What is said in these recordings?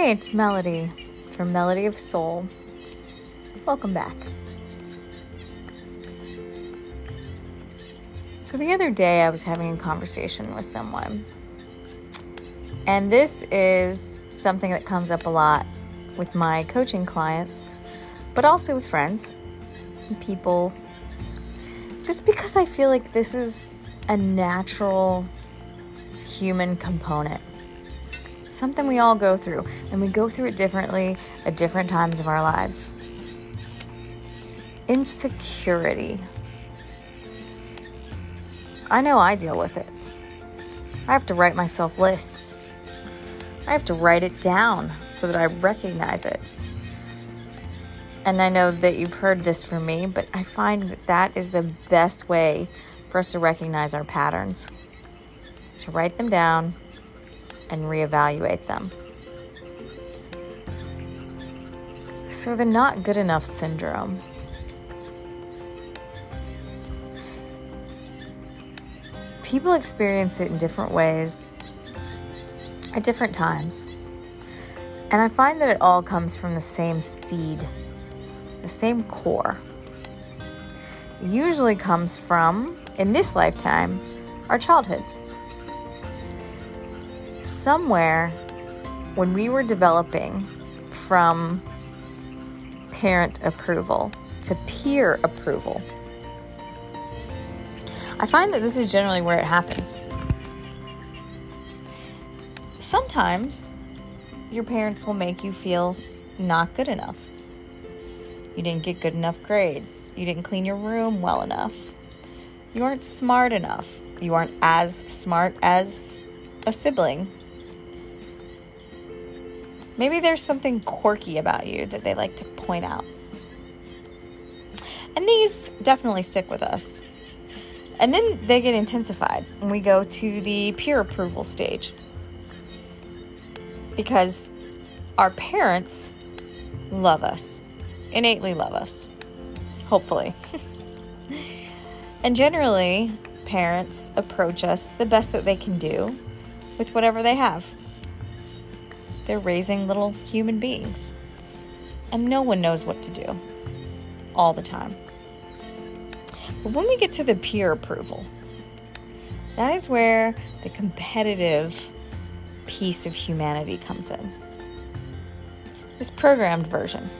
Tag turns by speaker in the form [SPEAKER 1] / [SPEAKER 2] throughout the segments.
[SPEAKER 1] Hey, it's Melody from Melody of Soul. Welcome back. So, the other day I was having a conversation with someone, and this is something that comes up a lot with my coaching clients, but also with friends and people, just because I feel like this is a natural human component something we all go through, and we go through it differently at different times of our lives. Insecurity. I know I deal with it. I have to write myself lists. I have to write it down so that I recognize it. And I know that you've heard this from me, but I find that that is the best way for us to recognize our patterns. To write them down and reevaluate them. So, the not good enough syndrome. People experience it in different ways at different times. And I find that it all comes from the same seed, the same core. It usually comes from, in this lifetime, our childhood somewhere when we were developing from parent approval to peer approval, I find that this is generally where it happens. Sometimes your parents will make you feel not good enough. You didn't get good enough grades. You didn't clean your room well enough. You aren't smart enough. You aren't as smart as a sibling. Maybe there's something quirky about you that they like to point out. And these definitely stick with us. And then they get intensified when we go to the peer approval stage. Because our parents love us, innately love us, hopefully. and generally, parents approach us the best that they can do with whatever they have. They're raising little human beings. And no one knows what to do all the time. But when we get to the peer approval, that is where the competitive piece of humanity comes in. This programmed version,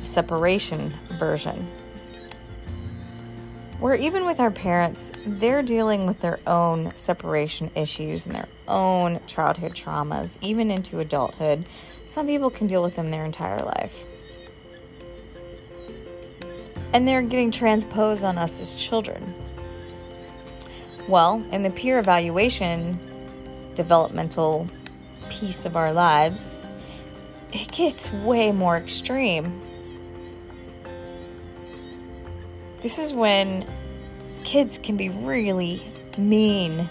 [SPEAKER 1] the separation version, where even with our parents, they're dealing with their own separation issues and their own childhood traumas, even into adulthood. Some people can deal with them their entire life. And they're getting transposed on us as children. Well, in the peer evaluation developmental piece of our lives, it gets way more extreme This is when kids can be really mean.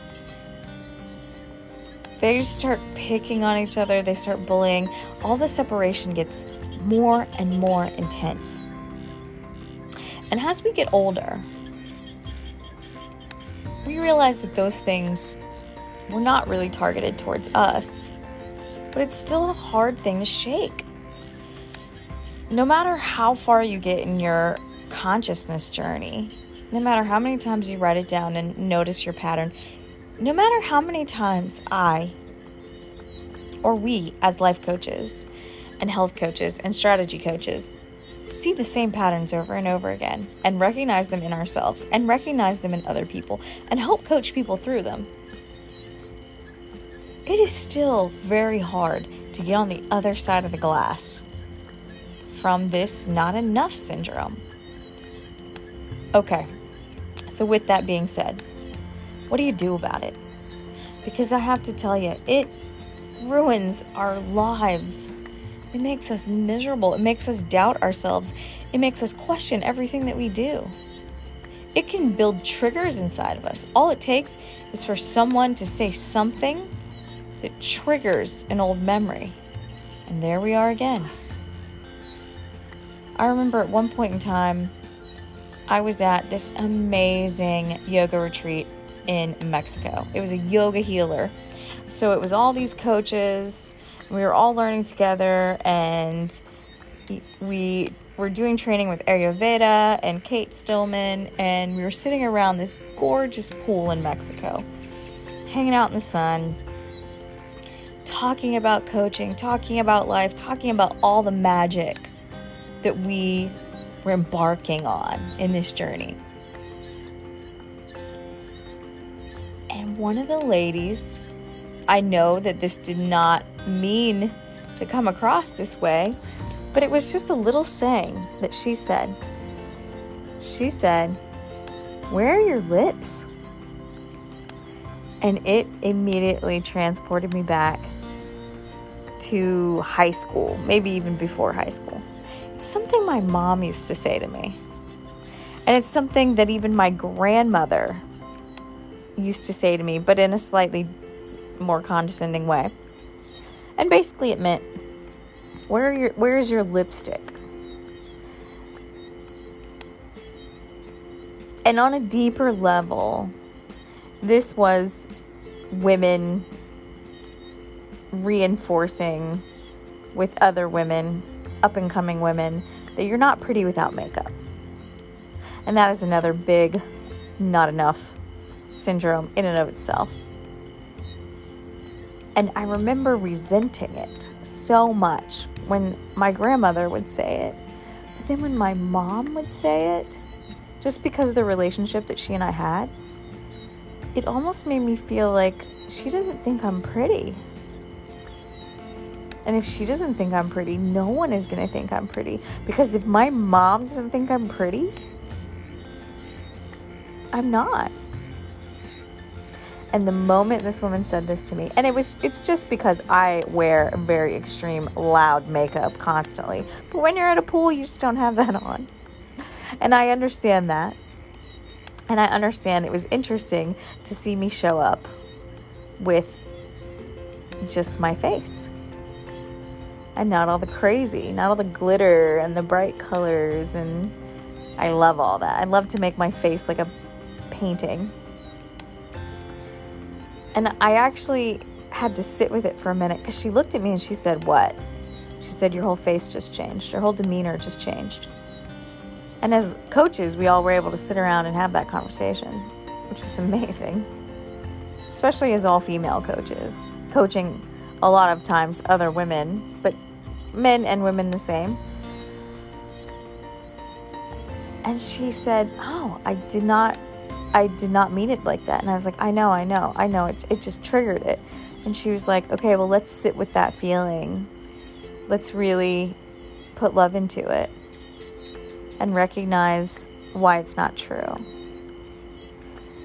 [SPEAKER 1] They just start picking on each other, they start bullying. All the separation gets more and more intense. And as we get older, we realize that those things were not really targeted towards us, but it's still a hard thing to shake. No matter how far you get in your consciousness journey, no matter how many times you write it down and notice your pattern, no matter how many times I or we as life coaches and health coaches and strategy coaches see the same patterns over and over again and recognize them in ourselves and recognize them in other people and help coach people through them. It is still very hard to get on the other side of the glass from this not enough syndrome. Okay, so with that being said, what do you do about it? Because I have to tell you, it ruins our lives. It makes us miserable. It makes us doubt ourselves. It makes us question everything that we do. It can build triggers inside of us. All it takes is for someone to say something that triggers an old memory. And there we are again. I remember at one point in time, I was at this amazing yoga retreat in Mexico. It was a yoga healer. So it was all these coaches We were all learning together, and we were doing training with Ayurveda and Kate Stillman, and we were sitting around this gorgeous pool in Mexico, hanging out in the sun, talking about coaching, talking about life, talking about all the magic that we were embarking on in this journey. And one of the ladies, I know that this did not mean to come across this way, but it was just a little saying that she said. She said, Where are your lips? And it immediately transported me back to high school, maybe even before high school. Something my mom used to say to me. And it's something that even my grandmother used to say to me, but in a slightly more condescending way. And basically, it meant, "Where your Where's your lipstick?" And on a deeper level, this was women reinforcing with other women, up and coming women, that you're not pretty without makeup. And that is another big, not enough syndrome in and of itself. And I remember resenting it so much when my grandmother would say it. But then when my mom would say it, just because of the relationship that she and I had, it almost made me feel like she doesn't think I'm pretty. And if she doesn't think I'm pretty, no one is going to think I'm pretty. Because if my mom doesn't think I'm pretty, I'm not. And the moment this woman said this to me, and it was it's just because I wear very extreme loud makeup constantly. But when you're at a pool, you just don't have that on. And I understand that. And I understand it was interesting to see me show up with just my face. And not all the crazy, not all the glitter and the bright colors and I love all that. I love to make my face like a painting. And I actually had to sit with it for a minute because she looked at me and she said, What? She said, Your whole face just changed. Your whole demeanor just changed. And as coaches, we all were able to sit around and have that conversation, which was amazing. Especially as all female coaches, coaching a lot of times other women, but men and women the same. And she said, Oh, I did not I did not mean it like that. And I was like, I know, I know, I know. It, it just triggered it. And she was like, okay, well, let's sit with that feeling. Let's really put love into it and recognize why it's not true.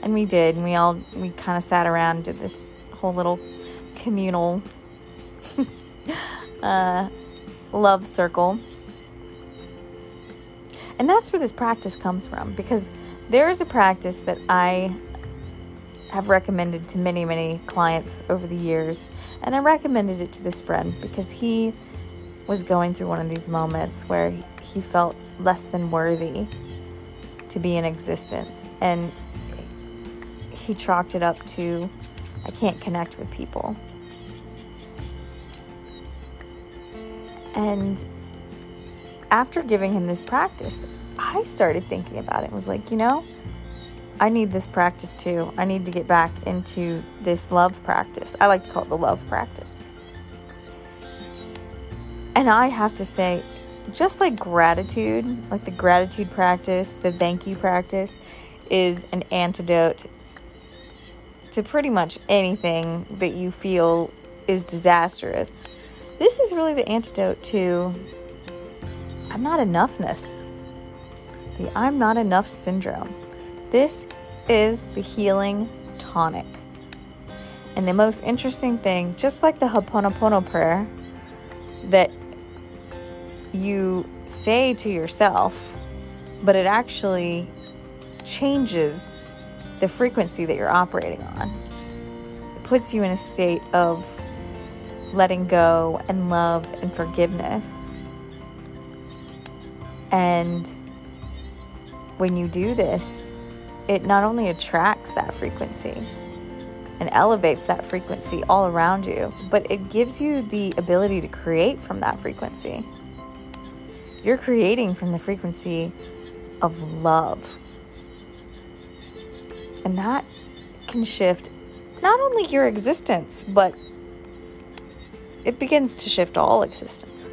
[SPEAKER 1] And we did. And we all, we kind of sat around and did this whole little communal uh, love circle. And that's where this practice comes from because there is a practice that I have recommended to many, many clients over the years, and I recommended it to this friend because he was going through one of these moments where he felt less than worthy to be in existence. And he chalked it up to, I can't connect with people. And after giving him this practice, I started thinking about it and was like, you know, I need this practice too. I need to get back into this love practice. I like to call it the love practice. And I have to say, just like gratitude, like the gratitude practice, the thank you practice is an antidote to pretty much anything that you feel is disastrous. This is really the antidote to I'm not enoughness the I'm not enough syndrome. This is the healing tonic. And the most interesting thing, just like the Ho'oponopono prayer that you say to yourself, but it actually changes the frequency that you're operating on. It puts you in a state of letting go and love and forgiveness. And when you do this, it not only attracts that frequency, and elevates that frequency all around you, but it gives you the ability to create from that frequency. You're creating from the frequency of love. And that can shift not only your existence, but it begins to shift all existence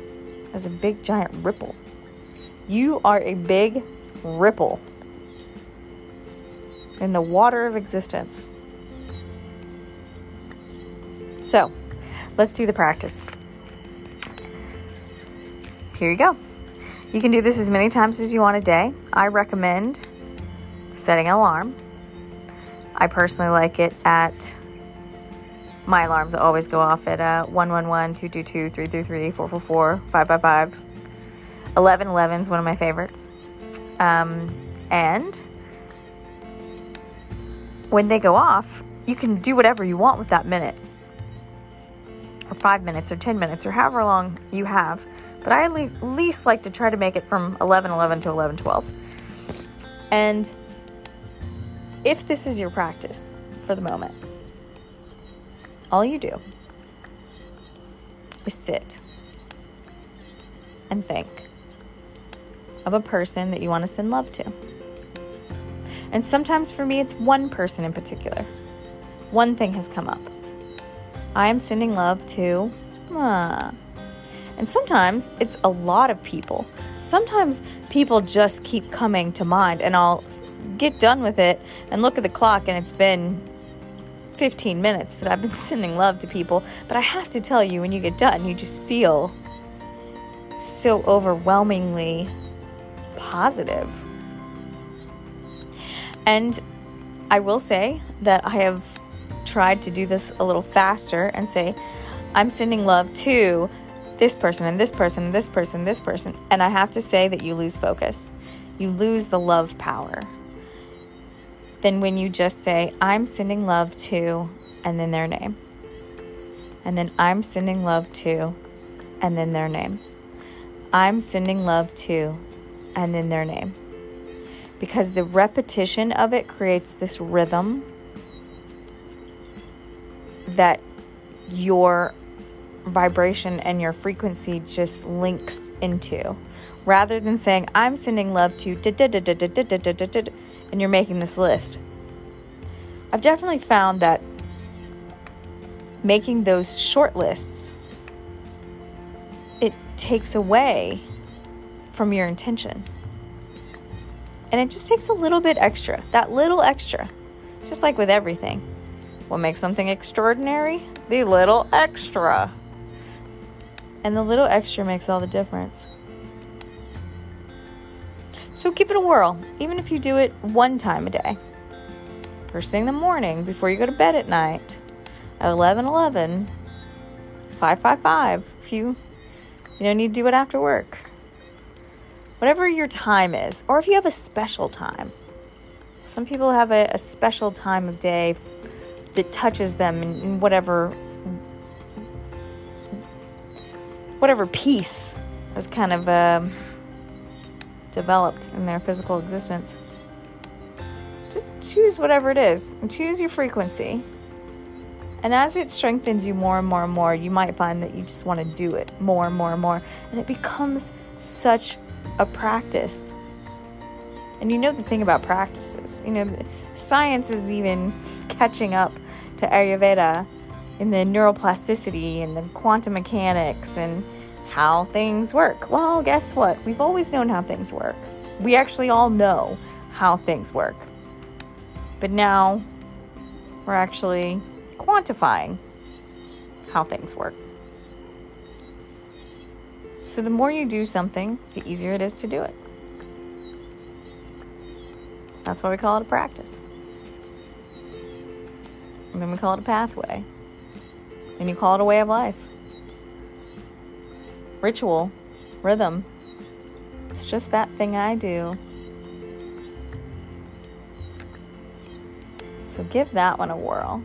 [SPEAKER 1] as a big giant ripple. You are a big ripple in the water of existence. So, let's do the practice. Here you go. You can do this as many times as you want a day. I recommend setting an alarm. I personally like it at my alarms always go off at uh, 111, 222, 333, 444, 555. 1111 is one of my favorites. Um, and when they go off, you can do whatever you want with that minute for five minutes or 10 minutes or however long you have. But I at least like to try to make it from 11 11 to 11 12. And if this is your practice for the moment, all you do is sit and think of a person that you want to send love to. And sometimes for me, it's one person in particular. One thing has come up. I am sending love to. Ah. And sometimes it's a lot of people. Sometimes people just keep coming to mind, and I'll get done with it and look at the clock, and it's been 15 minutes that I've been sending love to people. But I have to tell you, when you get done, you just feel so overwhelmingly positive. And I will say that I have tried to do this a little faster and say, I'm sending love to this person and this person and this person, and this person. And I have to say that you lose focus. You lose the love power than when you just say, I'm sending love to, and then their name. And then I'm sending love to, and then their name. I'm sending love to, and then their name. Because the repetition of it creates this rhythm that your vibration and your frequency just links into. Rather than saying, I'm sending love to, and you're making this list. I've definitely found that making those short lists it takes away from your intention. And it just takes a little bit extra, that little extra. Just like with everything. What makes something extraordinary? The little extra. And the little extra makes all the difference. So give it a whirl, even if you do it one time a day. First thing in the morning, before you go to bed at night, at 11 11, 555, if you, you don't need to do it after work. Whatever your time is, or if you have a special time. Some people have a, a special time of day that touches them in, in whatever whatever piece was kind of um, developed in their physical existence. Just choose whatever it is and choose your frequency. And as it strengthens you more and more and more, you might find that you just want to do it more and more and more. And it becomes such a practice. And you know the thing about practices, you know, science is even catching up to Ayurveda in the neuroplasticity and the quantum mechanics and how things work. Well, guess what? We've always known how things work. We actually all know how things work. But now we're actually quantifying how things work. So the more you do something, the easier it is to do it. That's why we call it a practice. And then we call it a pathway. And you call it a way of life ritual, rhythm. It's just that thing I do. So give that one a whirl.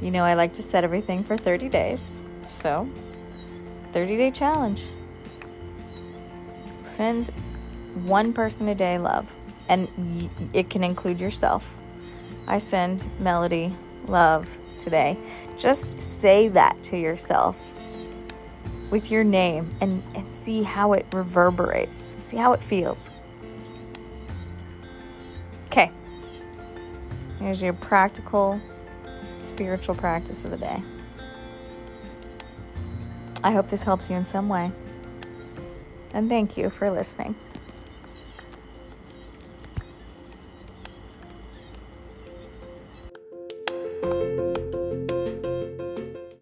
[SPEAKER 1] You know, I like to set everything for 30 days. So, 30 day challenge. Send one person a day love, and it can include yourself. I send Melody love today. Just say that to yourself with your name and, and see how it reverberates, see how it feels. Okay. Here's your practical spiritual practice of the day. I hope this helps you in some way. And thank you for listening.